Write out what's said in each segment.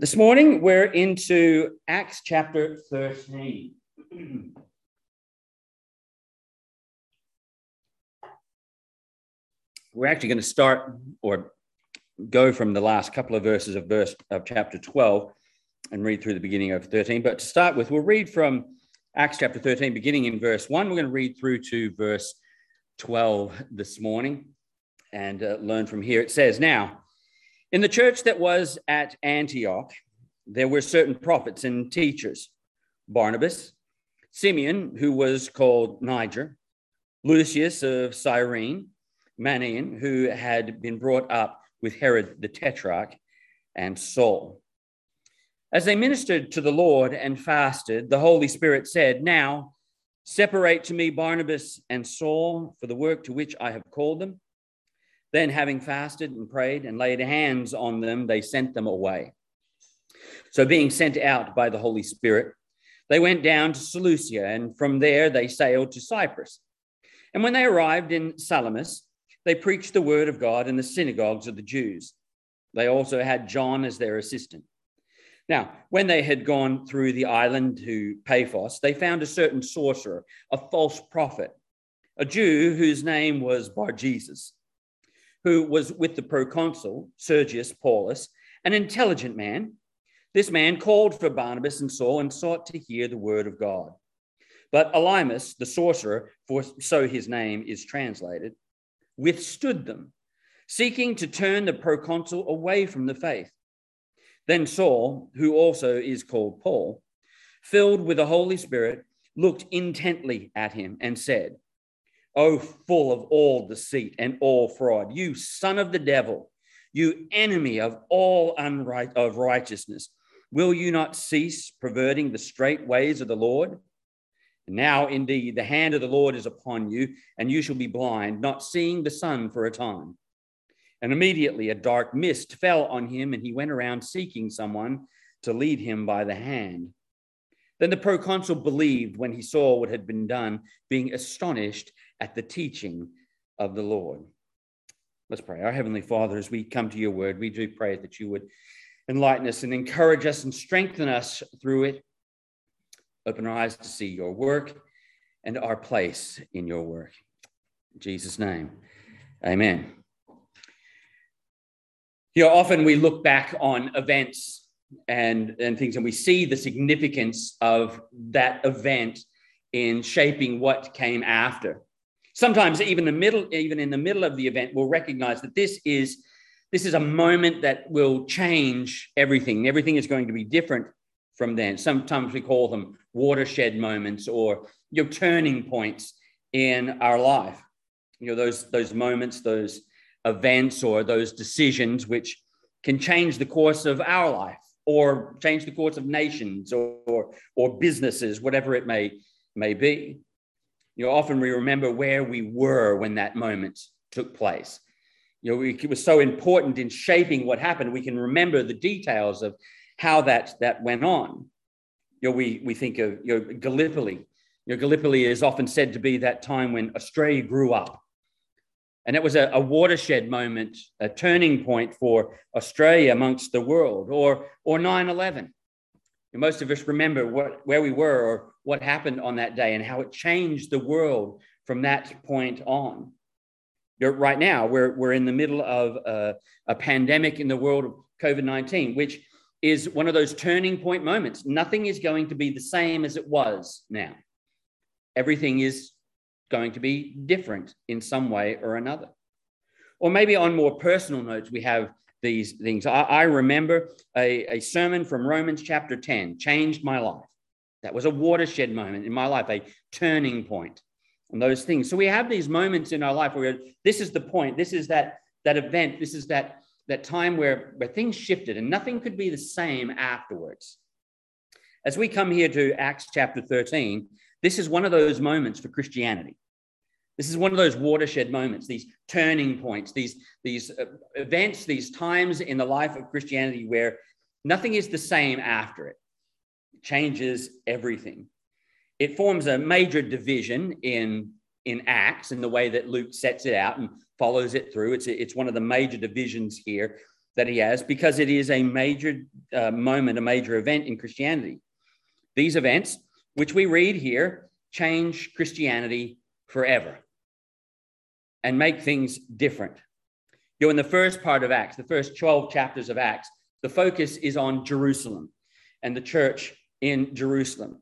But this morning we're into Acts chapter 13. we're actually going to start or go from the last couple of verses of verse of chapter 12 and read through the beginning of 13. But to start with, we'll read from Acts chapter 13, beginning in verse 1. We're going to read through to verse 12 this morning and uh, learn from here. It says, Now, in the church that was at Antioch, there were certain prophets and teachers Barnabas, Simeon, who was called Niger, Lucius of Cyrene, Manaen, who had been brought up with Herod the Tetrarch, and Saul. As they ministered to the Lord and fasted, the Holy Spirit said, Now separate to me Barnabas and Saul for the work to which I have called them. Then, having fasted and prayed and laid hands on them, they sent them away. So, being sent out by the Holy Spirit, they went down to Seleucia, and from there they sailed to Cyprus. And when they arrived in Salamis, they preached the word of God in the synagogues of the Jews. They also had John as their assistant. Now, when they had gone through the island to Paphos, they found a certain sorcerer, a false prophet, a Jew whose name was Bar Jesus who was with the proconsul, Sergius Paulus, an intelligent man. This man called for Barnabas and Saul and sought to hear the word of God. But Elymas, the sorcerer, for so his name is translated, withstood them, seeking to turn the proconsul away from the faith. Then Saul, who also is called Paul, filled with the Holy Spirit, looked intently at him and said, O full of all deceit and all fraud, you son of the devil, you enemy of all unright of righteousness, will you not cease perverting the straight ways of the Lord? Now, indeed, the hand of the Lord is upon you, and you shall be blind, not seeing the sun for a time. And immediately a dark mist fell on him, and he went around seeking someone to lead him by the hand. Then the proconsul believed when he saw what had been done, being astonished at the teaching of the Lord. Let's pray. Our Heavenly Father, as we come to your word, we do pray that you would enlighten us and encourage us and strengthen us through it. Open our eyes to see your work and our place in your work. In Jesus' name, amen. You know, often we look back on events and, and things and we see the significance of that event in shaping what came after sometimes even the middle even in the middle of the event we'll recognize that this is this is a moment that will change everything. Everything is going to be different from then. Sometimes we call them watershed moments or your turning points in our life. You know those those moments those events or those decisions which can change the course of our life or change the course of nations or or, or businesses whatever it may may be you know, often we remember where we were when that moment took place. You know, we, it was so important in shaping what happened. We can remember the details of how that, that went on. You know, we, we think of you know, Gallipoli. You know, Gallipoli is often said to be that time when Australia grew up. And it was a, a, watershed moment, a turning point for Australia amongst the world, or, or 9 11. Most of us remember what, where we were or what happened on that day and how it changed the world from that point on. Right now, we're, we're in the middle of a, a pandemic in the world of COVID 19, which is one of those turning point moments. Nothing is going to be the same as it was now. Everything is going to be different in some way or another. Or maybe on more personal notes, we have these things. I, I remember a, a sermon from Romans chapter 10 changed my life. That was a watershed moment in my life, a turning point and those things. So we have these moments in our life where this is the point, this is that, that event, this is that, that time where, where things shifted and nothing could be the same afterwards. As we come here to Acts chapter 13, this is one of those moments for Christianity. This is one of those watershed moments, these turning points, these, these uh, events, these times in the life of Christianity where nothing is the same after it. it changes everything. It forms a major division in, in Acts in the way that Luke sets it out and follows it through. It's, it's one of the major divisions here that he has because it is a major uh, moment, a major event in Christianity. These events, which we read here, change Christianity forever and make things different. You know, in the first part of Acts, the first 12 chapters of Acts, the focus is on Jerusalem and the church in Jerusalem.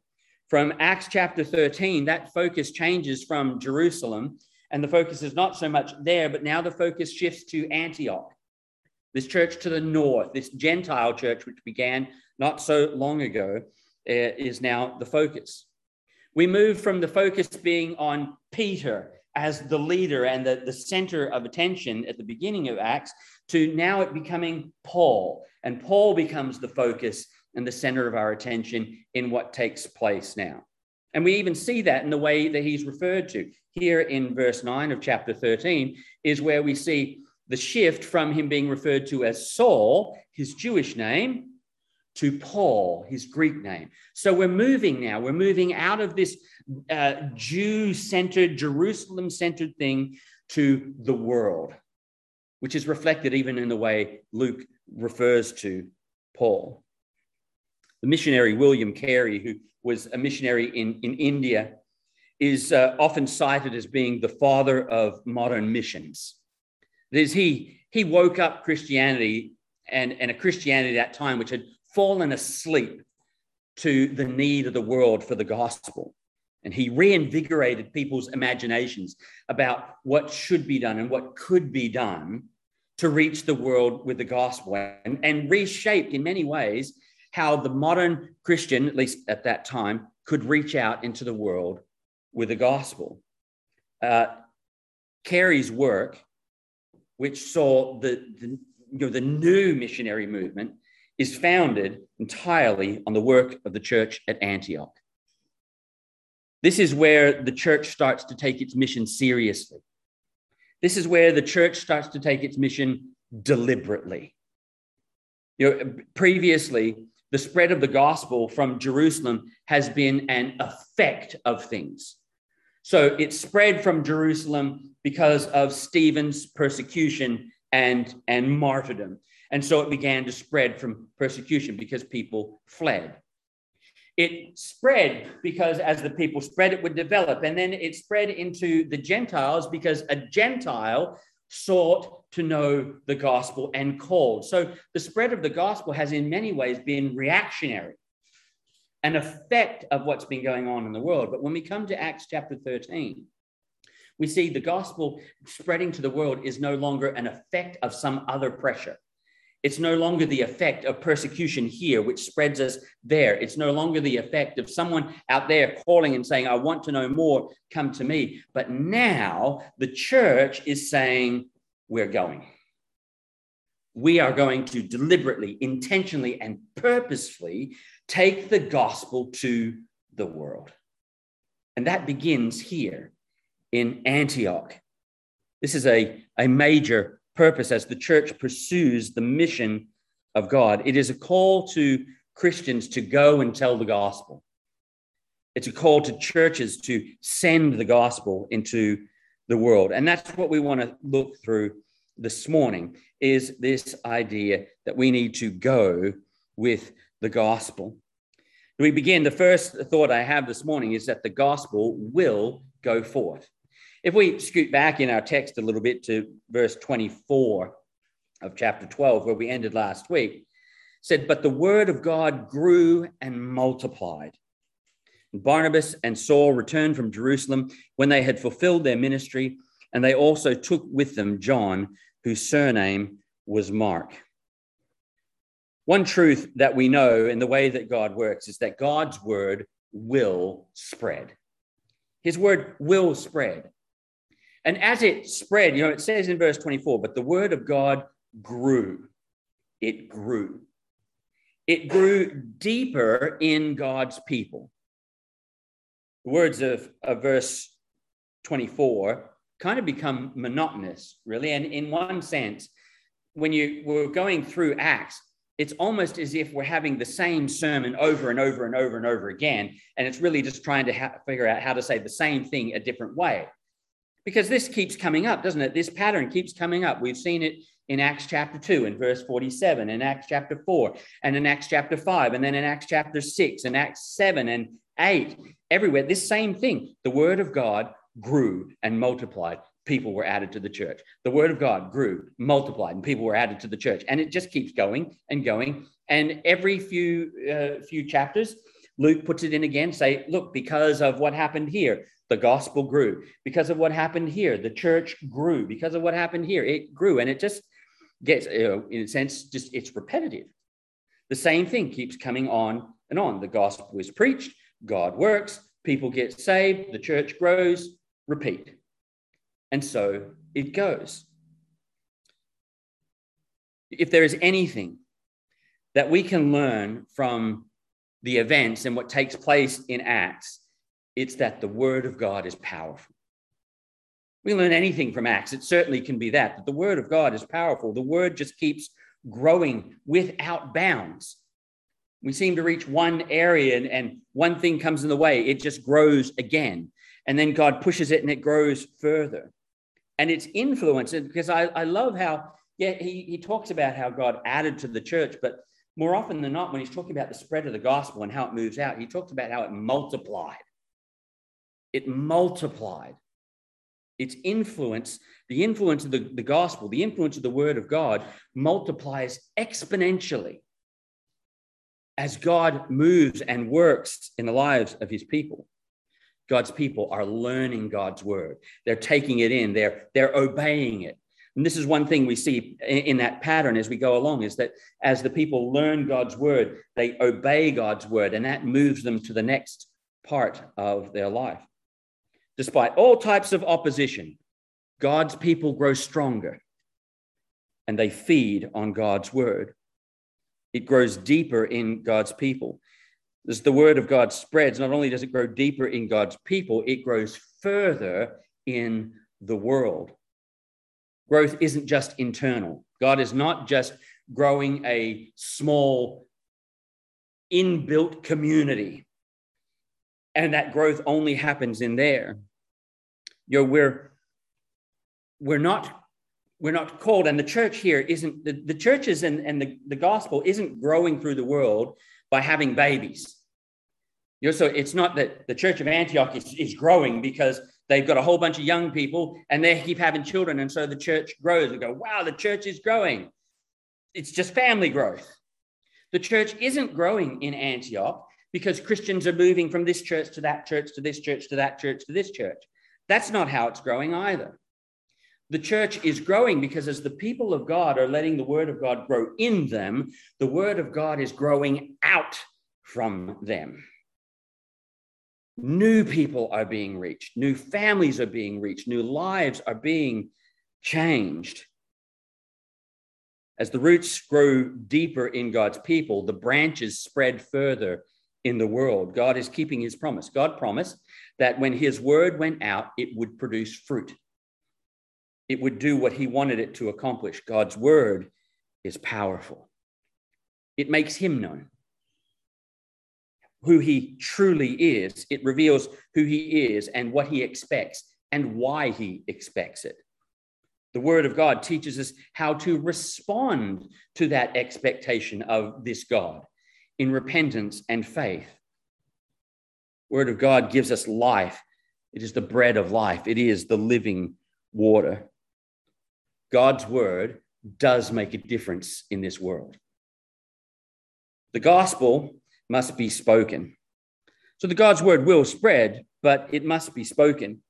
From Acts chapter 13, that focus changes from Jerusalem, and the focus is not so much there, but now the focus shifts to Antioch, this church to the north, this Gentile church, which began not so long ago, uh, is now the focus. We move from the focus being on Peter as the leader and the, the center of attention at the beginning of Acts to now it becoming Paul. And Paul becomes the focus and the center of our attention in what takes place now. And we even see that in the way that he's referred to. Here in verse 9 of chapter 13 is where we see the shift from him being referred to as Saul, his Jewish name, to Paul, his Greek name. So we're moving now. We're moving out of this uh, Jew centered, Jerusalem centered thing to the world, which is reflected even in the way Luke refers to Paul. The missionary William Carey, who was a missionary in, in India, is uh, often cited as being the father of modern missions. That is, he, he woke up Christianity and, and a Christianity at that time which had fallen asleep to the need of the world for the gospel. And he reinvigorated people's imaginations about what should be done and what could be done to reach the world with the gospel and, and reshaped in many ways how the modern Christian, at least at that time, could reach out into the world with the gospel. Uh, Carey's work, which saw the, the, you know, the new missionary movement, is founded entirely on the work of the church at Antioch. This is where the church starts to take its mission seriously. This is where the church starts to take its mission deliberately. You know, previously, the spread of the gospel from Jerusalem has been an effect of things. So it spread from Jerusalem because of Stephen's persecution and, and martyrdom. And so it began to spread from persecution because people fled. It spread because as the people spread, it would develop. And then it spread into the Gentiles because a Gentile sought to know the gospel and called. So the spread of the gospel has in many ways been reactionary, an effect of what's been going on in the world. But when we come to Acts chapter 13, we see the gospel spreading to the world is no longer an effect of some other pressure. It's no longer the effect of persecution here, which spreads us there. It's no longer the effect of someone out there calling and saying, I want to know more, come to me. But now the church is saying, We're going. We are going to deliberately, intentionally, and purposefully take the gospel to the world. And that begins here in Antioch. This is a, a major purpose as the church pursues the mission of God. It is a call to Christians to go and tell the gospel. It's a call to churches to send the gospel into the world. And that's what we want to look through this morning is this idea that we need to go with the gospel. We begin, the first thought I have this morning is that the gospel will go forth. If we scoot back in our text a little bit to verse 24 of chapter 12, where we ended last week, said, But the word of God grew and multiplied. Barnabas and Saul returned from Jerusalem when they had fulfilled their ministry, and they also took with them John, whose surname was Mark. One truth that we know in the way that God works is that God's word will spread. His word will spread. And as it spread, you know, it says in verse 24, but the word of God grew. It grew. It grew deeper in God's people. The words of, of verse 24 kind of become monotonous, really. And in one sense, when you were going through Acts, it's almost as if we're having the same sermon over and over and over and over again. And it's really just trying to ha- figure out how to say the same thing a different way because this keeps coming up, doesn't it? This pattern keeps coming up. We've seen it in Acts chapter 2 in verse 47, in Acts chapter 4, and in Acts chapter 5, and then in Acts chapter 6, and Acts 7 and 8. Everywhere, this same thing. The word of God grew and multiplied. People were added to the church. The word of God grew, multiplied, and people were added to the church. And it just keeps going and going. And every few uh, few chapters, Luke puts it in again, say, look, because of what happened here, the gospel grew. Because of what happened here, the church grew. Because of what happened here, it grew. And it just gets, in a sense, just it's repetitive. The same thing keeps coming on and on. The gospel is preached, God works, people get saved, the church grows, repeat. And so it goes. If there is anything that we can learn from the events and what takes place in Acts, it's that the word of God is powerful. We learn anything from Acts, it certainly can be that, that the word of God is powerful. The word just keeps growing without bounds. We seem to reach one area and, and one thing comes in the way, it just grows again. And then God pushes it and it grows further. And it's influence, because I, I love how, yeah, he, he talks about how God added to the church, but more often than not, when he's talking about the spread of the gospel and how it moves out, he talks about how it multiplied. It multiplied. Its influence, the influence of the, the gospel, the influence of the word of God multiplies exponentially as God moves and works in the lives of his people. God's people are learning God's word. They're taking it in, they're, they're obeying it. And this is one thing we see in that pattern as we go along is that as the people learn God's word, they obey God's word, and that moves them to the next part of their life. Despite all types of opposition, God's people grow stronger and they feed on God's word. It grows deeper in God's people. As the word of God spreads, not only does it grow deeper in God's people, it grows further in the world. Growth isn't just internal. God is not just growing a small inbuilt community. And that growth only happens in there. You know, we're we're not we're not called, and the church here isn't the, the churches and, and the, the gospel isn't growing through the world by having babies. You know, so it's not that the church of Antioch is, is growing because they've got a whole bunch of young people and they keep having children. And so the church grows and go, wow, the church is growing. It's just family growth. The church isn't growing in Antioch because Christians are moving from this church to that church to this church to that church to this church. That's not how it's growing either. The church is growing because as the people of God are letting the word of God grow in them, the word of God is growing out from them. New people are being reached, new families are being reached, new lives are being changed. As the roots grow deeper in God's people, the branches spread further in the world. God is keeping his promise. God promised that when his word went out, it would produce fruit. It would do what he wanted it to accomplish. God's word is powerful. It makes him known who he truly is. It reveals who he is and what he expects and why he expects it. The Word of God teaches us how to respond to that expectation of this God in repentance and faith. Word of God gives us life. It is the bread of life. It is the living water. God's word does make a difference in this world. The gospel must be spoken. So the God's word will spread, but it must be spoken.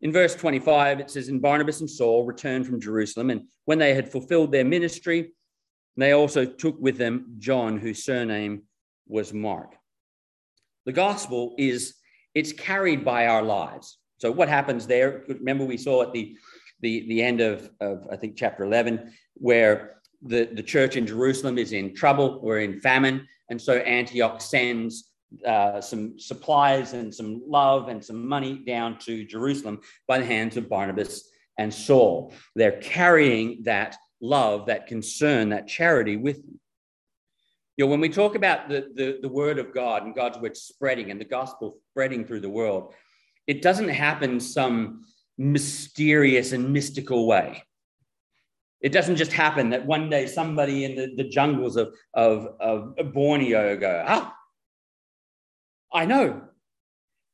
In verse 25, it says, And Barnabas and Saul returned from Jerusalem, and when they had fulfilled their ministry, they also took with them John, whose surname was Mark. The gospel is it's carried by our lives. So what happens there? Remember, we saw at the the, the end of, of I think chapter 11, where the, the church in Jerusalem is in trouble, we're in famine, and so Antioch sends uh, some supplies and some love and some money down to Jerusalem by the hands of Barnabas and Saul. They're carrying that love, that concern, that charity with them. You know, when we talk about the, the, the word of God and God's word spreading and the gospel spreading through the world, it doesn't happen some mysterious and mystical way. It doesn't just happen that one day somebody in the, the jungles of, of, of Borneo go, ah, I know.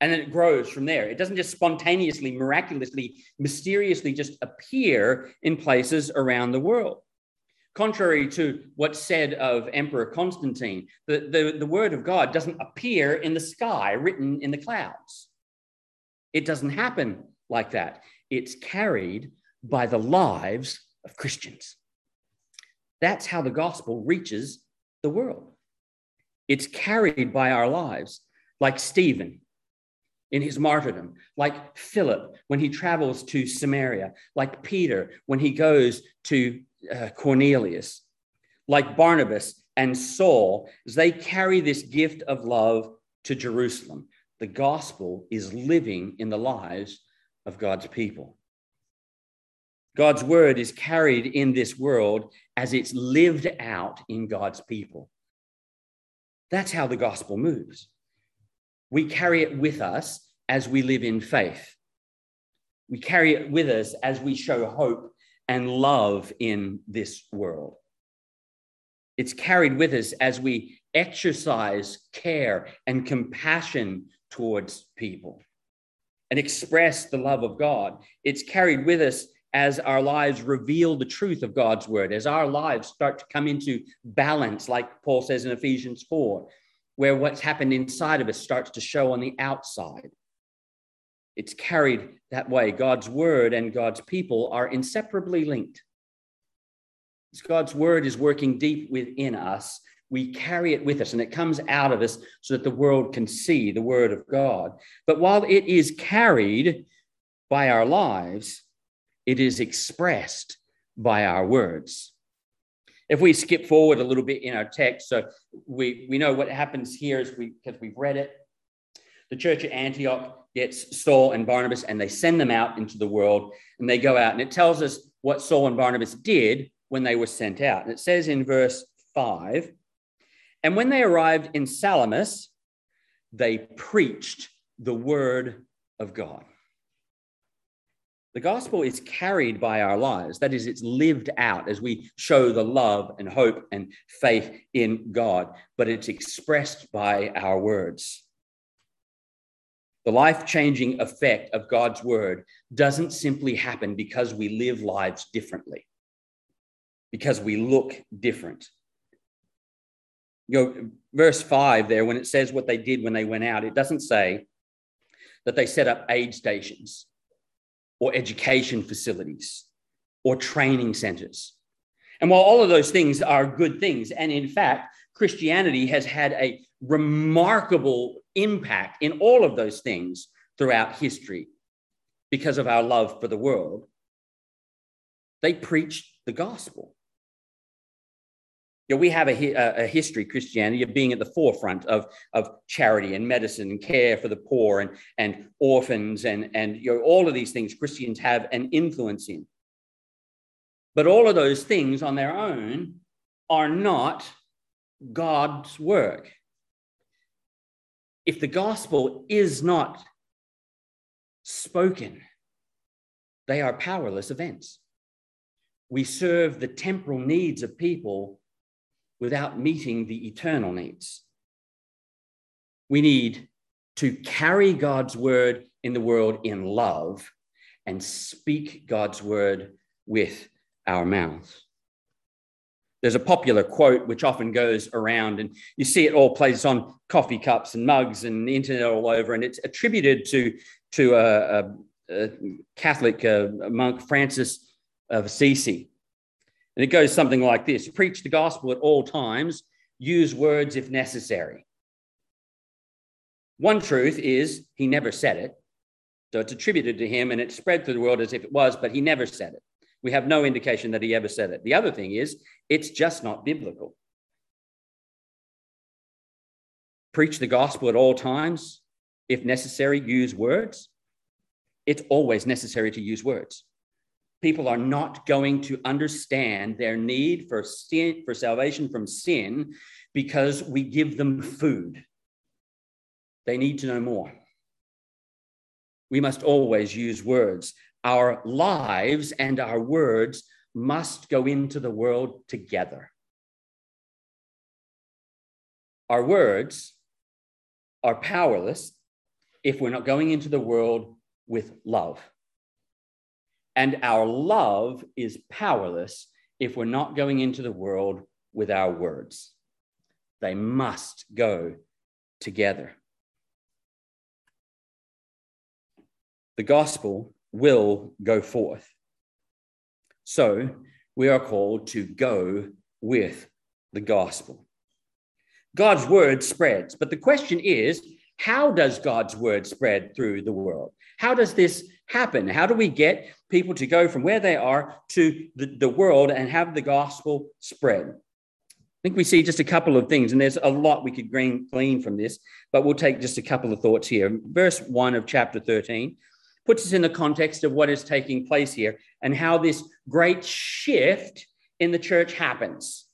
And then it grows from there. It doesn't just spontaneously, miraculously, mysteriously just appear in places around the world. Contrary to what's said of Emperor Constantine, the, the, the word of God doesn't appear in the sky, written in the clouds. It doesn't happen like that. It's carried by the lives of Christians. That's how the gospel reaches the world. It's carried by our lives, like Stephen in his martyrdom, like Philip when he travels to Samaria, like Peter when he goes to uh, Cornelius, like Barnabas and Saul, as they carry this gift of love to Jerusalem. The gospel is living in the lives of God's people. God's word is carried in this world as it's lived out in God's people. That's how the gospel moves. We carry it with us as we live in faith. We carry it with us as we show hope and love in this world. It's carried with us as we exercise care and compassion towards people and express the love of God. It's carried with us as our lives reveal the truth of God's word, as our lives start to come into balance, like Paul says in Ephesians 4, where what's happened inside of us starts to show on the outside. It's carried that way. God's word and God's people are inseparably linked. As God's word is working deep within us, we carry it with us and it comes out of us so that the world can see the word of God. But while it is carried by our lives, it is expressed by our words. If we skip forward a little bit in our text, so we, we know what happens here is we because we've read it. The church at Antioch gets Saul and Barnabas and they send them out into the world and they go out. And it tells us what Saul and Barnabas did when they were sent out. And it says in verse 5 And when they arrived in Salamis, they preached the word of God. The gospel is carried by our lives. That is, it's lived out as we show the love and hope and faith in God, but it's expressed by our words. The life changing effect of God's word doesn't simply happen because we live lives differently, because we look different. You know, verse 5 there, when it says what they did when they went out, it doesn't say that they set up aid stations or education facilities or training centers. And while all of those things are good things, and in fact, Christianity has had a remarkable impact in all of those things throughout history because of our love for the world, they preached the gospel. You know, we have a, a, history, Christianity, of being at the forefront of, of charity and medicine and care for the poor and, and orphans and, and you know, all of these things Christians have an influence in. But all of those things on their own are not God's work. If the gospel is not spoken, they are powerless events. We serve the temporal needs of people without meeting the eternal needs. We need to carry God's word in the world in love and speak God's word with our mouths. There's a popular quote which often goes around, and you see it all places on coffee cups and mugs and the internet all over, and it's attributed to, to a, a, a Catholic uh, monk, Francis of Assisi. And it goes something like this Preach the gospel at all times, use words if necessary. One truth is he never said it. So it's attributed to him and it spread through the world as if it was, but he never said it. We have no indication that he ever said it. The other thing is, it's just not biblical. Preach the gospel at all times. If necessary, use words. It's always necessary to use words people are not going to understand their need for sin, for salvation from sin because we give them food. They need to know more. We must always use words. Our lives and our words must go into the world together. Our words are powerless if we're not going into the world with love. And our love is powerless if we're not going into the world with our words. They must go together. The gospel will go forth. So we are called to go with the gospel. God's word spreads, but the question is how does God's word spread through the world? How does this happen? How do we get people to go from where they are to the, the world and have the gospel spread? I think we see just a couple of things, and there's a lot we could glean from this, but we'll take just a couple of thoughts here. Verse 1 of chapter 13 puts us in the context of what is taking place here and how this great shift in the church happens.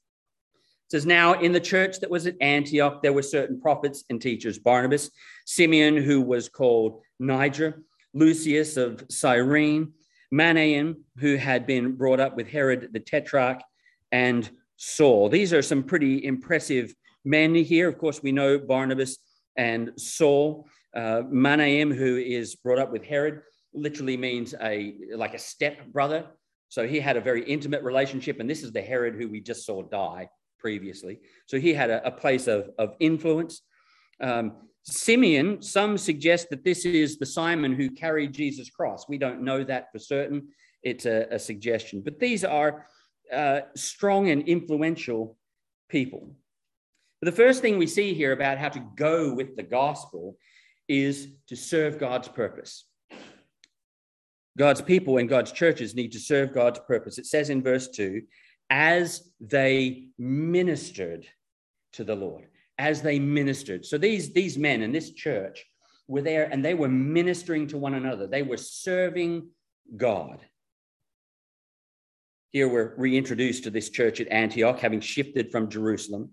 It says, Now in the church that was at Antioch, there were certain prophets and teachers Barnabas, Simeon, who was called Niger, Lucius of Cyrene, Manaen, who had been brought up with Herod the Tetrarch, and Saul. These are some pretty impressive men here. Of course, we know Barnabas and Saul. Uh, who is brought up with Herod, literally means a like a step brother. So he had a very intimate relationship, and this is the Herod who we just saw die previously. So he had a, a place of, of influence. Um, Simeon, some suggest that this is the Simon who carried Jesus' cross. We don't know that for certain. It's a, a suggestion. But these are uh, strong and influential people. But the first thing we see here about how to go with the gospel is to serve God's purpose. God's people and God's churches need to serve God's purpose. It says in verse 2 as they ministered to the Lord, as they ministered. So these, these men in this church were there and they were ministering to one another, they were serving God. Here we're reintroduced to this church at Antioch, having shifted from Jerusalem.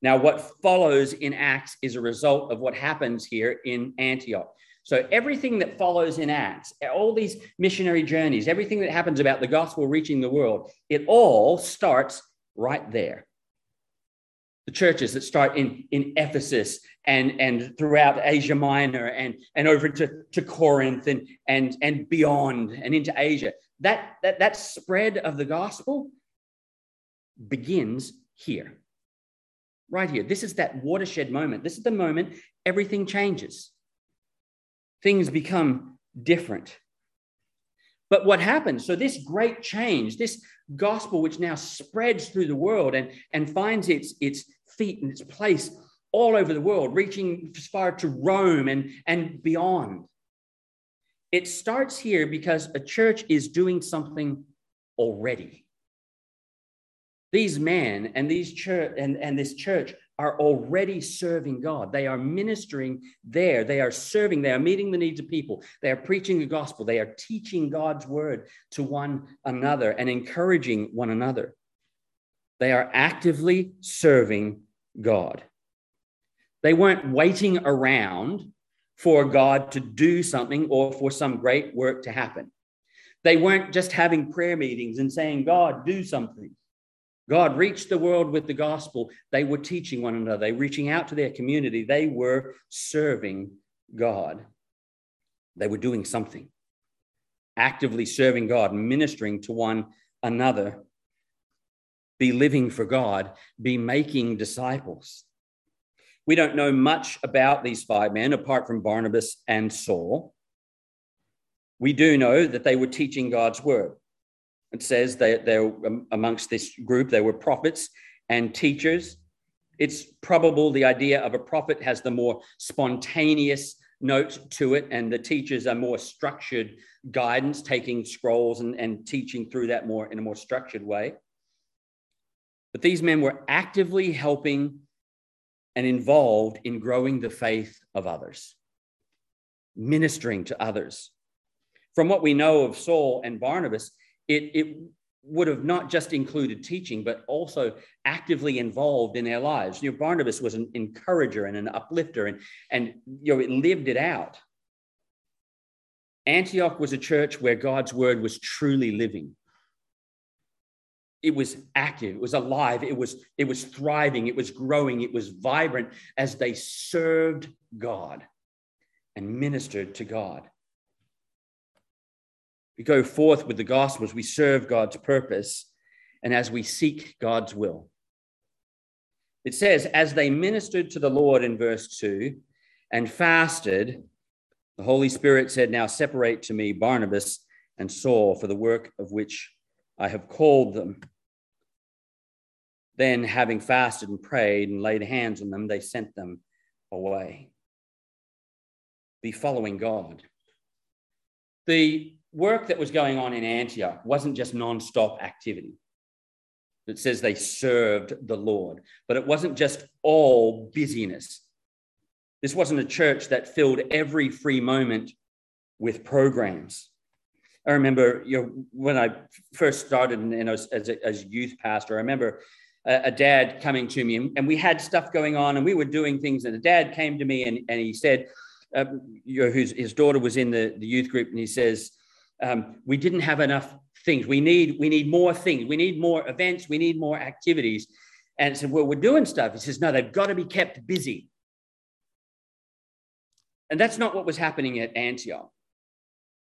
Now, what follows in Acts is a result of what happens here in Antioch. So, everything that follows in Acts, all these missionary journeys, everything that happens about the gospel reaching the world, it all starts right there. The churches that start in, in Ephesus and, and throughout Asia Minor and, and over to, to Corinth and, and, and beyond and into Asia, that, that, that spread of the gospel begins here right here. This is that watershed moment. This is the moment everything changes, things become different. But what happens? So, this great change, this gospel, which now spreads through the world and, and finds its, its feet and its place all over the world, reaching as far to Rome and, and beyond. It starts here because a church is doing something already. These men and these church and, and this church are already serving God. They are ministering there. They are serving. They are meeting the needs of people. They are preaching the gospel. They are teaching God's word to one another and encouraging one another. They are actively serving God. They weren't waiting around for God to do something or for some great work to happen. They weren't just having prayer meetings and saying, God, do something. God reached the world with the gospel. They were teaching one another, they were reaching out to their community, they were serving God. They were doing something, actively serving God, ministering to one another, be living for God, be making disciples. We don't know much about these five men apart from Barnabas and Saul. We do know that they were teaching God's word. It says they, they're amongst this group, they were prophets and teachers. It's probable the idea of a prophet has the more spontaneous note to it, and the teachers are more structured guidance, taking scrolls and, and teaching through that more in a more structured way. But these men were actively helping and involved in growing the faith of others, ministering to others. From what we know of Saul and Barnabas, it, it would have not just included teaching, but also actively involved in their lives. You know, Barnabas was an encourager and an uplifter, and, and you know, it lived it out. Antioch was a church where God's word was truly living. It was active, it was alive, it was, it was thriving, it was growing, it was vibrant as they served God and ministered to God. We go forth with the gospel as we serve God's purpose and as we seek God's will. It says, as they ministered to the Lord in verse 2 and fasted, the Holy Spirit said, Now separate to me Barnabas and Saul for the work of which I have called them. Then, having fasted and prayed and laid hands on them, they sent them away. Be following God. The work that was going on in Antioch wasn't just non-stop activity. It says they served the Lord, but it wasn't just all busyness. This wasn't a church that filled every free moment with programs. I remember you know, when I first started and as, as a as youth pastor, I remember a, a, dad coming to me and, we had stuff going on and we were doing things. And the dad came to me and, and he said, uh, you know, his, his daughter was in the, the youth group and he says, um, we didn't have enough things. We need, we need more things. We need more events. We need more activities. And I said, well, we're doing stuff. He says, no, they've got to be kept busy. And that's not what was happening at Antioch.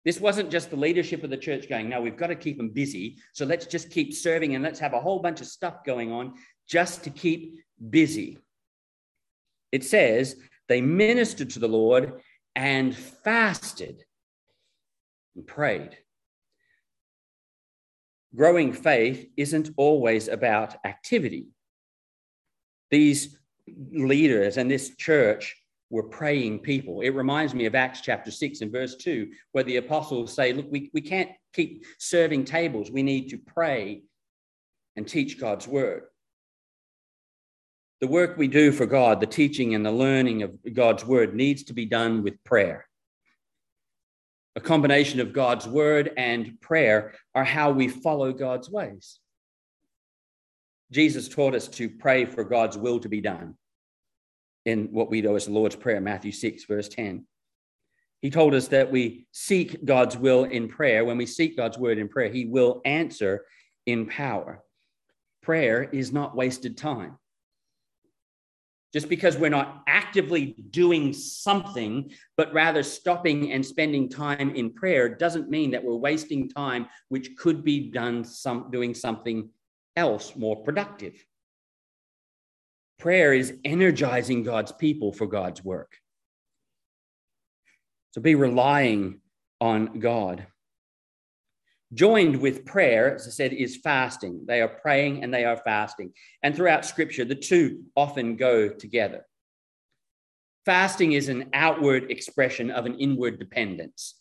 This wasn't just the leadership of the church going, no, we've got to keep them busy. So let's just keep serving and let's have a whole bunch of stuff going on just to keep busy. It says they ministered to the Lord and fasted and prayed. Growing faith isn't always about activity. These leaders and this church were praying people. It reminds me of Acts chapter 6 and verse 2, where the apostles say, Look, we, we can't keep serving tables. We need to pray and teach God's word. The work we do for God, the teaching and the learning of God's word, needs to be done with prayer. A combination of God's word and prayer are how we follow God's ways. Jesus taught us to pray for God's will to be done in what we know as the Lord's Prayer, Matthew 6, verse 10. He told us that we seek God's will in prayer. When we seek God's word in prayer, He will answer in power. Prayer is not wasted time. Just because we're not actively doing something, but rather stopping and spending time in prayer, doesn't mean that we're wasting time, which could be done some, doing something else more productive. Prayer is energizing God's people for God's work. So be relying on God. Joined with prayer, as I said, is fasting. They are praying and they are fasting. And throughout scripture, the two often go together. Fasting is an outward expression of an inward dependence.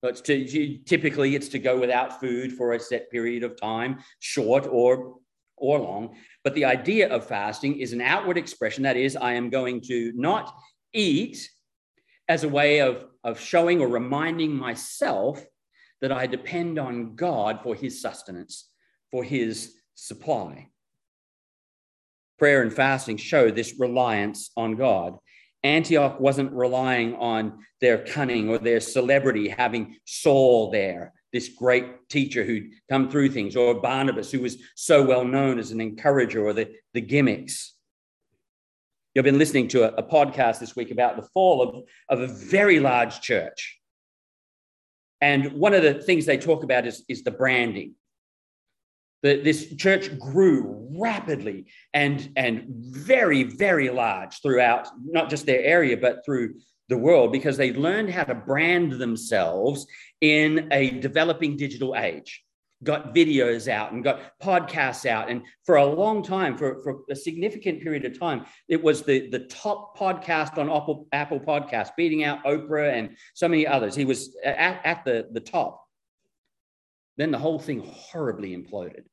So it's to, typically, it's to go without food for a set period of time, short or or long. But the idea of fasting is an outward expression. That is, I am going to not eat as a way of, of showing or reminding myself that I depend on God for his sustenance, for his supply. Prayer and fasting show this reliance on God. Antioch wasn't relying on their cunning or their celebrity, having Saul there this great teacher who'd come through things, or Barnabas, who was so well known as an encourager, or the, the gimmicks. You've been listening to a, a podcast this week about the fall of, of a very large church. And one of the things they talk about is, is the branding. The, this church grew rapidly and, and very, very large throughout not just their area, but through the world because they learned how to brand themselves in a developing digital age. Got videos out and got podcasts out. And for a long time for, for a significant period of time it was the, the top podcast on apple, apple podcast beating out oprah and so many others. He was at, at the, the top. Then the whole thing horribly imploded.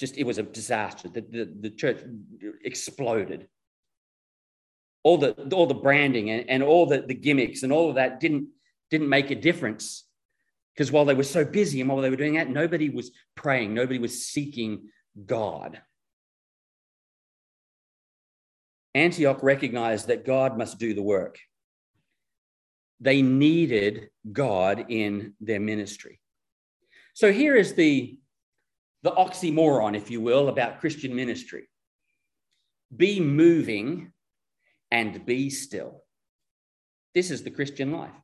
Just it was a disaster. The, the, the church exploded all the all the branding and, and all the, the gimmicks and all of that didn't didn't make a difference. Because while they were so busy and while they were doing that nobody was praying. Nobody was seeking god. Antioch recognized that god must do the work. They needed god in their ministry. So here is the the oxymoron, if you will, about Christian ministry. Be moving and be still. This is the Christian life.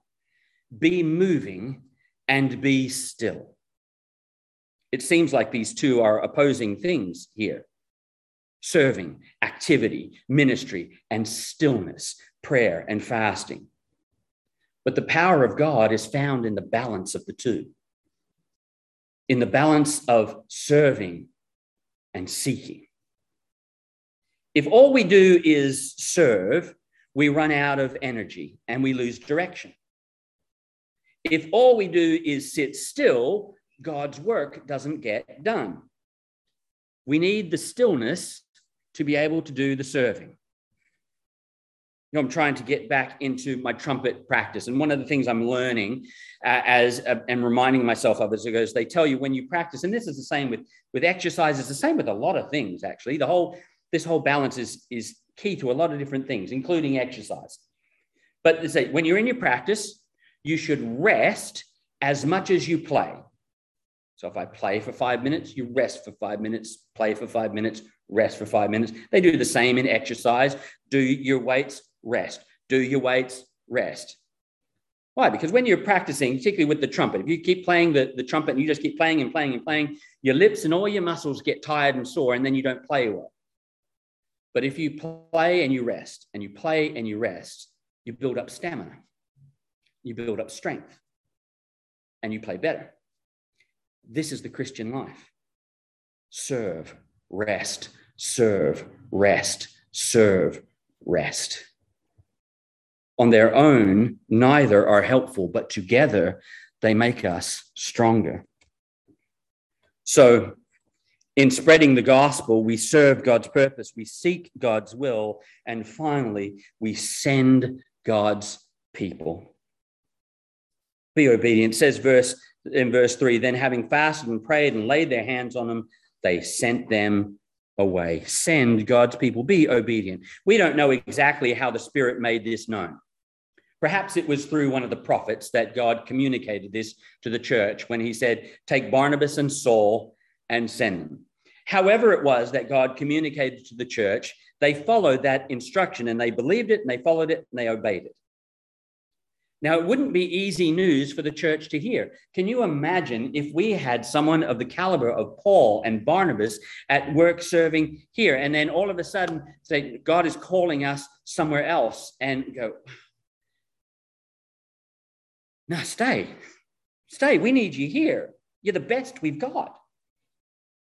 Be moving and be still. It seems like these two are opposing things here serving, activity, ministry, and stillness, prayer and fasting. But the power of God is found in the balance of the two, in the balance of serving and seeking. If all we do is serve, we run out of energy and we lose direction. If all we do is sit still, God's work doesn't get done. We need the stillness to be able to do the serving. You know, I'm trying to get back into my trumpet practice. And one of the things I'm learning uh, as uh, and reminding myself of as it goes, they tell you when you practice, and this is the same with, with exercise, it's the same with a lot of things, actually. The whole this whole balance is, is key to a lot of different things, including exercise. But say when you're in your practice, you should rest as much as you play. So if I play for five minutes, you rest for five minutes, play for five minutes, rest for five minutes. They do the same in exercise. Do your weights, rest. Do your weights, rest. Why? Because when you're practicing, particularly with the trumpet, if you keep playing the, the trumpet and you just keep playing and playing and playing, your lips and all your muscles get tired and sore, and then you don't play well. But if you play and you rest, and you play and you rest, you build up stamina, you build up strength, and you play better. This is the Christian life serve, rest, serve, rest, serve, rest. On their own, neither are helpful, but together they make us stronger. So, in spreading the gospel, we serve God's purpose, we seek God's will, and finally, we send God's people. Be obedient. Says verse in verse 3 then having fasted and prayed and laid their hands on them, they sent them away. Send God's people, be obedient. We don't know exactly how the Spirit made this known. Perhaps it was through one of the prophets that God communicated this to the church when he said, Take Barnabas and Saul and send them. However, it was that God communicated to the church, they followed that instruction and they believed it and they followed it and they obeyed it. Now, it wouldn't be easy news for the church to hear. Can you imagine if we had someone of the caliber of Paul and Barnabas at work serving here, and then all of a sudden say, God is calling us somewhere else, and go, now stay, stay. We need you here. You're the best we've got.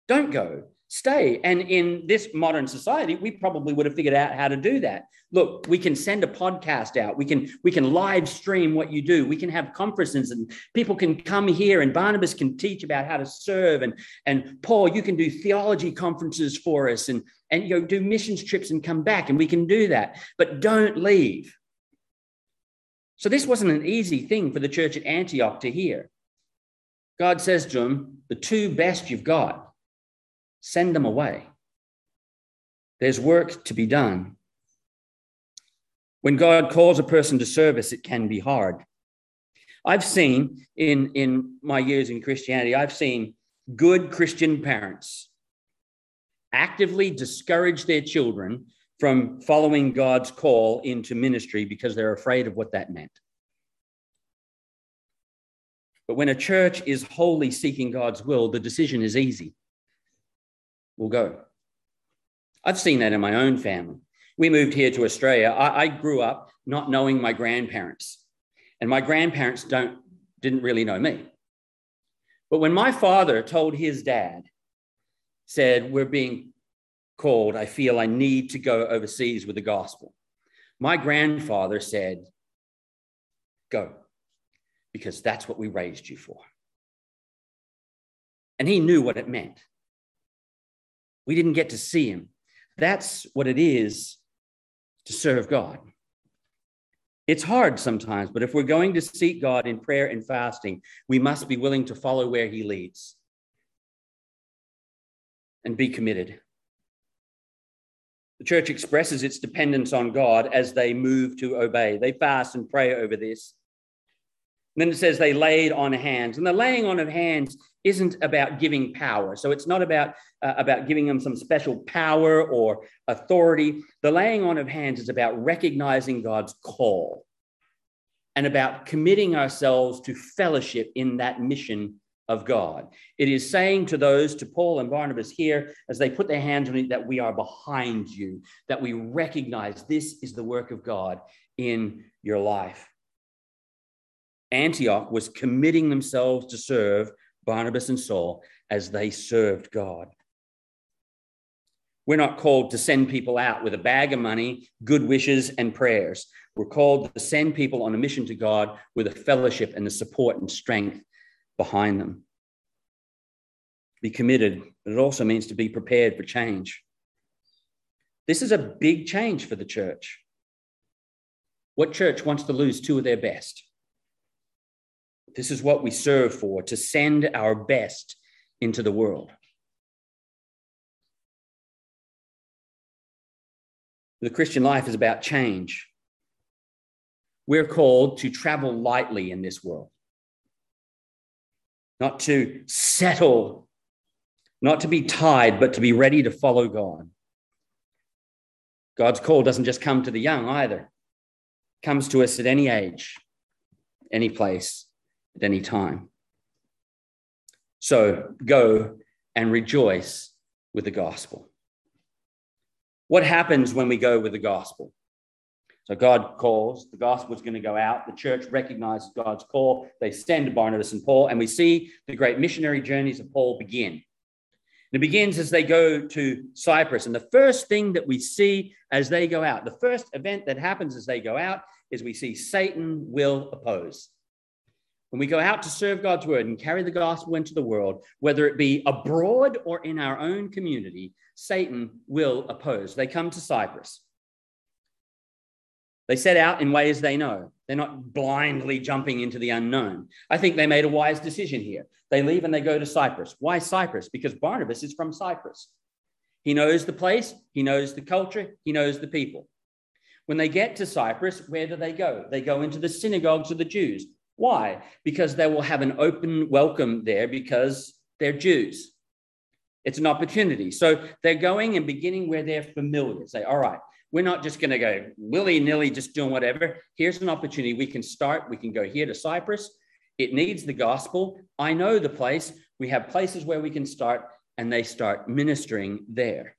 Don't go stay. And in this modern society, we probably would have figured out how to do that. Look, we can send a podcast out. We can we can live stream what you do. We can have conferences and people can come here and Barnabas can teach about how to serve and and Paul, you can do theology conferences for us and and you know do missions trips and come back and we can do that. But don't leave. So this wasn't an easy thing for the church at Antioch to hear. God says to them, the two best you've got send them away. There's work to be done. When God calls a person to service, it can be hard. I've seen in, in my years in Christianity, I've seen good Christian parents actively discourage their children from following God's call into ministry because they're afraid of what that meant. But when a church is wholly seeking God's will, the decision is easy will go. I've seen that in my own family. We moved here to Australia. I, I grew up not knowing my grandparents, and my grandparents don't didn't really know me. But when my father told his dad, said, We're being called, I feel I need to go overseas with the gospel. My grandfather said, Go, because that's what we raised you for. And he knew what it meant. We didn't get to see him. That's what it is to serve God. It's hard sometimes, but if we're going to seek God in prayer and fasting, we must be willing to follow where he leads and be committed. The church expresses its dependence on God as they move to obey. They fast and pray over this. And then it says they laid on hands. And the laying on of hands isn't about giving power. So it's not about, uh, about giving them some special power or authority. The laying on of hands is about recognizing God's call and about committing ourselves to fellowship in that mission of God. It is saying to those, to Paul and Barnabas here, as they put their hands on it, that we are behind you, that we recognize this is the work of God in your life. Antioch was committing themselves to serve Barnabas and Saul as they served God. We're not called to send people out with a bag of money, good wishes, and prayers. We're called to send people on a mission to God with a fellowship and the support and strength behind them. Be committed, but it also means to be prepared for change. This is a big change for the church. What church wants to lose two of their best? This is what we serve for to send our best into the world. The Christian life is about change. We're called to travel lightly in this world, not to settle, not to be tied, but to be ready to follow God. God's call doesn't just come to the young either. It comes to us at any age, any place at any time. So go and rejoice with the gospel. What happens when we go with the gospel? So God calls, the gospel is going to go out. The church recognizes God's call. They send Barnabas and Paul, and we see the great missionary journeys of Paul begin. And it begins as they go to Cyprus. And the first thing that we see as they go out, the first event that happens as they go out, is we see Satan will oppose. When we go out to serve God's word and carry the gospel into the world, whether it be abroad or in our own community, Satan will oppose. They come to Cyprus. They set out in ways they know. They're not blindly jumping into the unknown. I think they made a wise decision here. They leave and they go to Cyprus. Why Cyprus? Because Barnabas is from Cyprus. He knows the place, he knows the culture, he knows the people. When they get to Cyprus, where do they go? They go into the synagogues of the Jews. Why? Because they will have an open welcome there because they're Jews. It's an opportunity. So they're going and beginning where they're familiar. Say, all right, we're not just going to go willy nilly, just doing whatever. Here's an opportunity. We can start. We can go here to Cyprus. It needs the gospel. I know the place. We have places where we can start, and they start ministering there.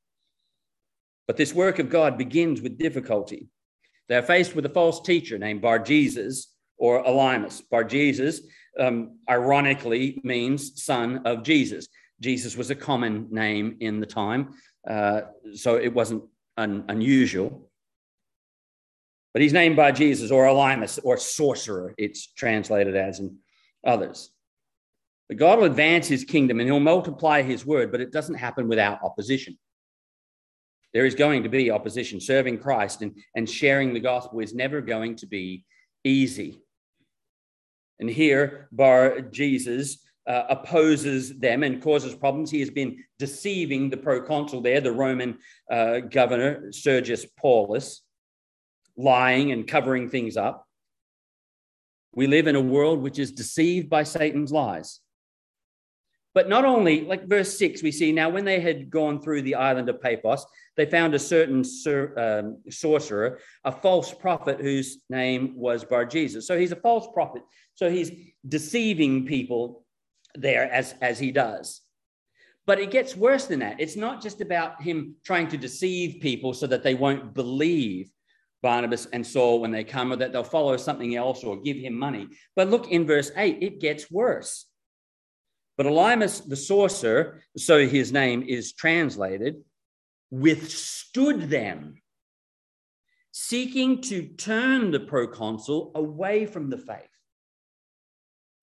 But this work of God begins with difficulty. They're faced with a false teacher named Bar Jesus, or Elymas. Bar Jesus, um, ironically, means son of Jesus. Jesus was a common name in the time, uh, so it wasn't un- unusual. But he's named Bar Jesus, or Elymas, or sorcerer, it's translated as in others. But God will advance his kingdom and he'll multiply his word, but it doesn't happen without opposition. There is going to be opposition. Serving Christ and, and sharing the gospel is never going to be easy. And here, Bar Jesus uh, opposes them and causes problems. He has been deceiving the proconsul there, the Roman uh, governor, Sergius Paulus, lying and covering things up. We live in a world which is deceived by Satan's lies. But not only, like verse 6, we see now when they had gone through the island of Paphos, they found a certain um, sorcerer, a false prophet whose name was Bar Jesus. So he's a false prophet. So he's deceiving people there as, as he does. But it gets worse than that. It's not just about him trying to deceive people so that they won't believe Barnabas and Saul when they come or that they'll follow something else or give him money. But look in verse 8, it gets worse. But Elymas the sorcerer, so his name is translated, withstood them, seeking to turn the proconsul away from the faith.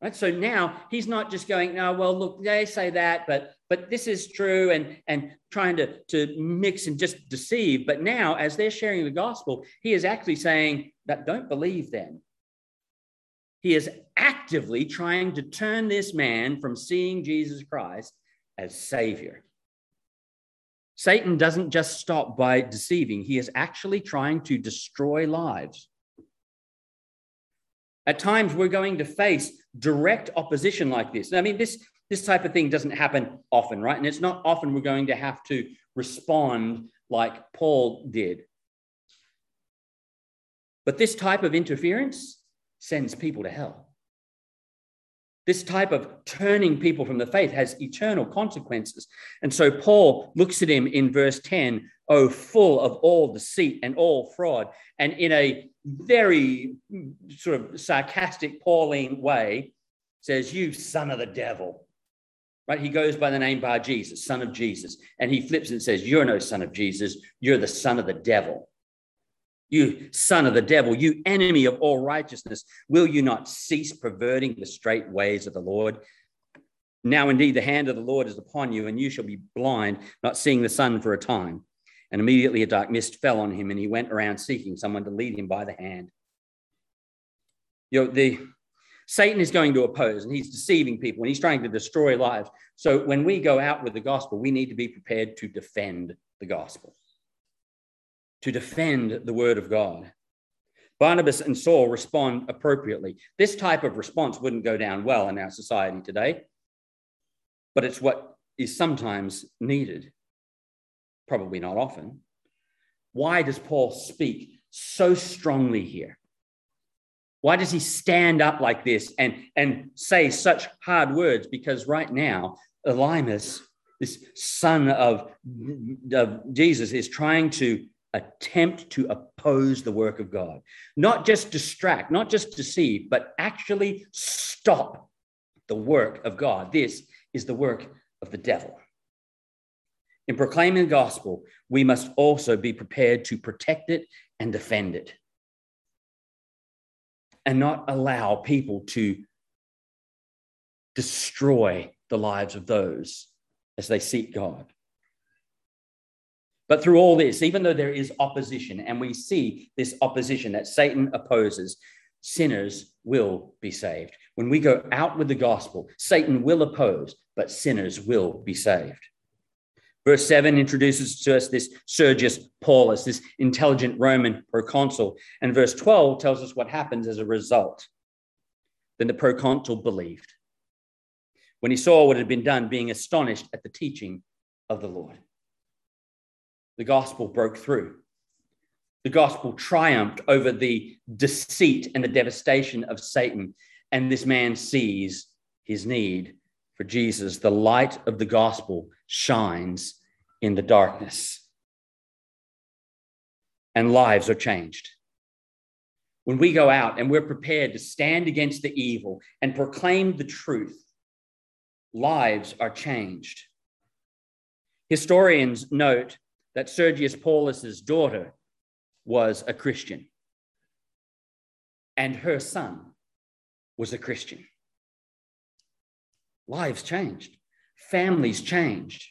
Right? So now he's not just going, no, well, look, they say that, but but this is true, and and trying to, to mix and just deceive. But now, as they're sharing the gospel, he is actually saying that don't believe them. He is actively trying to turn this man from seeing Jesus Christ as Savior. Satan doesn't just stop by deceiving, he is actually trying to destroy lives. At times, we're going to face direct opposition like this. I mean, this, This type of thing doesn't happen often, right? And it's not often we're going to have to respond like Paul did. But this type of interference sends people to hell. This type of turning people from the faith has eternal consequences. And so Paul looks at him in verse 10, oh, full of all deceit and all fraud. And in a very mm, sort of sarcastic Pauline way, says, You son of the devil. Right? He goes by the name Bar Jesus, son of Jesus. And he flips and says, You're no son of Jesus, you're the son of the devil. You son of the devil, you enemy of all righteousness, will you not cease perverting the straight ways of the Lord? Now, indeed, the hand of the Lord is upon you, and you shall be blind, not seeing the sun for a time. And immediately a dark mist fell on him, and he went around seeking someone to lead him by the hand. You know, the Satan is going to oppose, and he's deceiving people, and he's trying to destroy lives. So when we go out with the gospel, we need to be prepared to defend the gospel to defend the word of God. Barnabas and Saul respond appropriately. This type of response wouldn't go down well in our society today, but it's what is sometimes needed, probably not often. Why does Paul speak so strongly here? Why does he stand up like this and, and say such hard words? Because right now, Elymas, this son of, of Jesus, is trying to attempt to oppose the work of God. Not just distract, not just deceive, but actually stop the work of God. This is the work of the devil. In proclaiming the gospel, we must also be prepared to protect it and defend it and not allow people to destroy the lives of those as they seek God. But through all this, even though there is opposition, and we see this opposition that Satan opposes, sinners will be saved. When we go out with the gospel, Satan will oppose, but sinners will be saved. Verse 7 introduces to us this Sergius Paulus, this intelligent Roman proconsul. And verse 12 tells us what happens as a result. Then the proconsul believed when he saw what had been done, being astonished at the teaching of the Lord the gospel broke through. The gospel triumphed over the deceit and the devastation of Satan. And this man sees his need for Jesus. The light of the gospel shines in the darkness, and lives are changed. When we go out and we're prepared to stand against the evil and proclaim the truth, lives are changed. Historians note that Sergius Paulus's daughter was a Christian and her son was a Christian. Lives changed, families changed.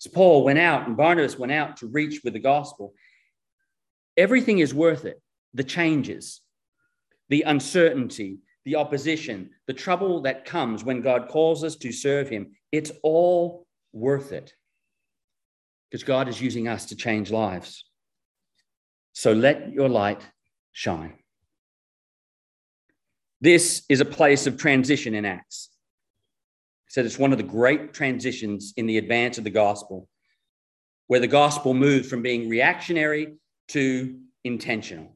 As Paul went out and Barnabas went out to reach with the gospel, everything is worth it. The changes, the uncertainty, the opposition, the trouble that comes when God calls us to serve Him, it's all worth it because God is using us to change lives. So let your light shine. This is a place of transition in Acts. Said it's one of the great transitions in the advance of the gospel, where the gospel moved from being reactionary to intentional.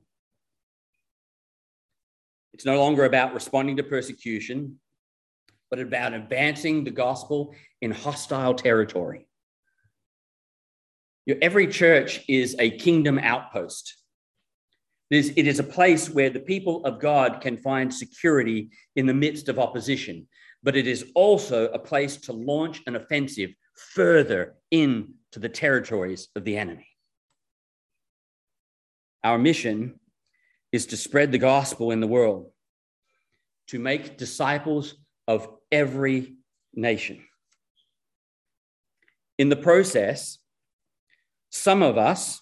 It's no longer about responding to persecution, but about advancing the gospel in hostile territory. Your, Every church is a kingdom outpost. It is a place where the people of God can find security in the midst of opposition, but it is also a place to launch an offensive further into the territories of the enemy. Our mission is to spread the gospel in the world, to make disciples of every nation. In the process, some of us,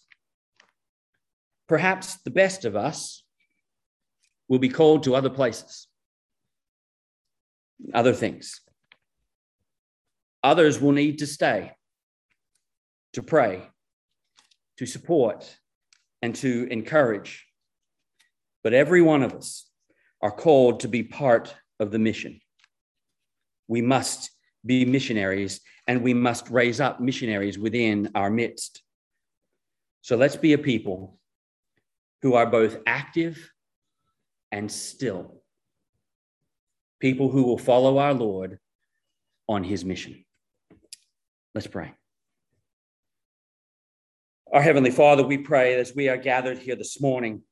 perhaps the best of us, will be called to other places, other things. Others will need to stay, to pray, to support, and to encourage. But every one of us are called to be part of the mission. we must be missionaries and we must raise up missionaries within our midst. So let's be a people who are both active and still. People who will follow our Lord on his mission. Let's pray. Our Heavenly Father, we pray as we are gathered here this morning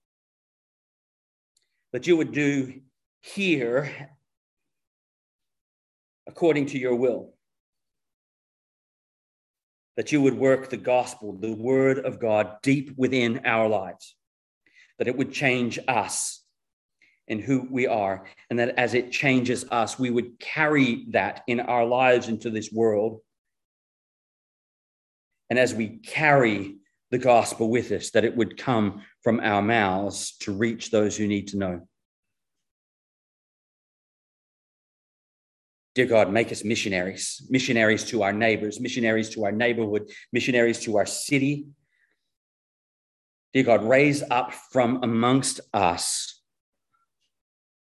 that you would do here according to your will. That you would work the gospel, the word of God, deep within our lives. That it would change us and who we are. And that as it changes us, we would carry that in our lives into this world. And as we carry the gospel with us, that it would come from our mouths to reach those who need to know. Dear God, make us missionaries, missionaries to our neighbors, missionaries to our neighborhood, missionaries to our city. Dear God, raise up from amongst us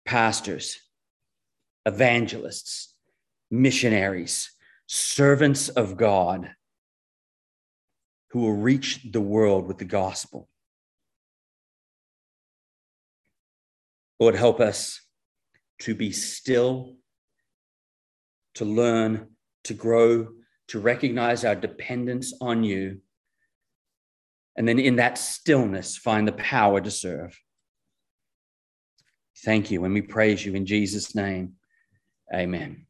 pastors, evangelists, missionaries, servants of God who will reach the world with the gospel. Lord, help us to be still to learn, to grow, to recognize our dependence on you. And then in that stillness, find the power to serve. Thank you. And we praise you in Jesus' name. Amen.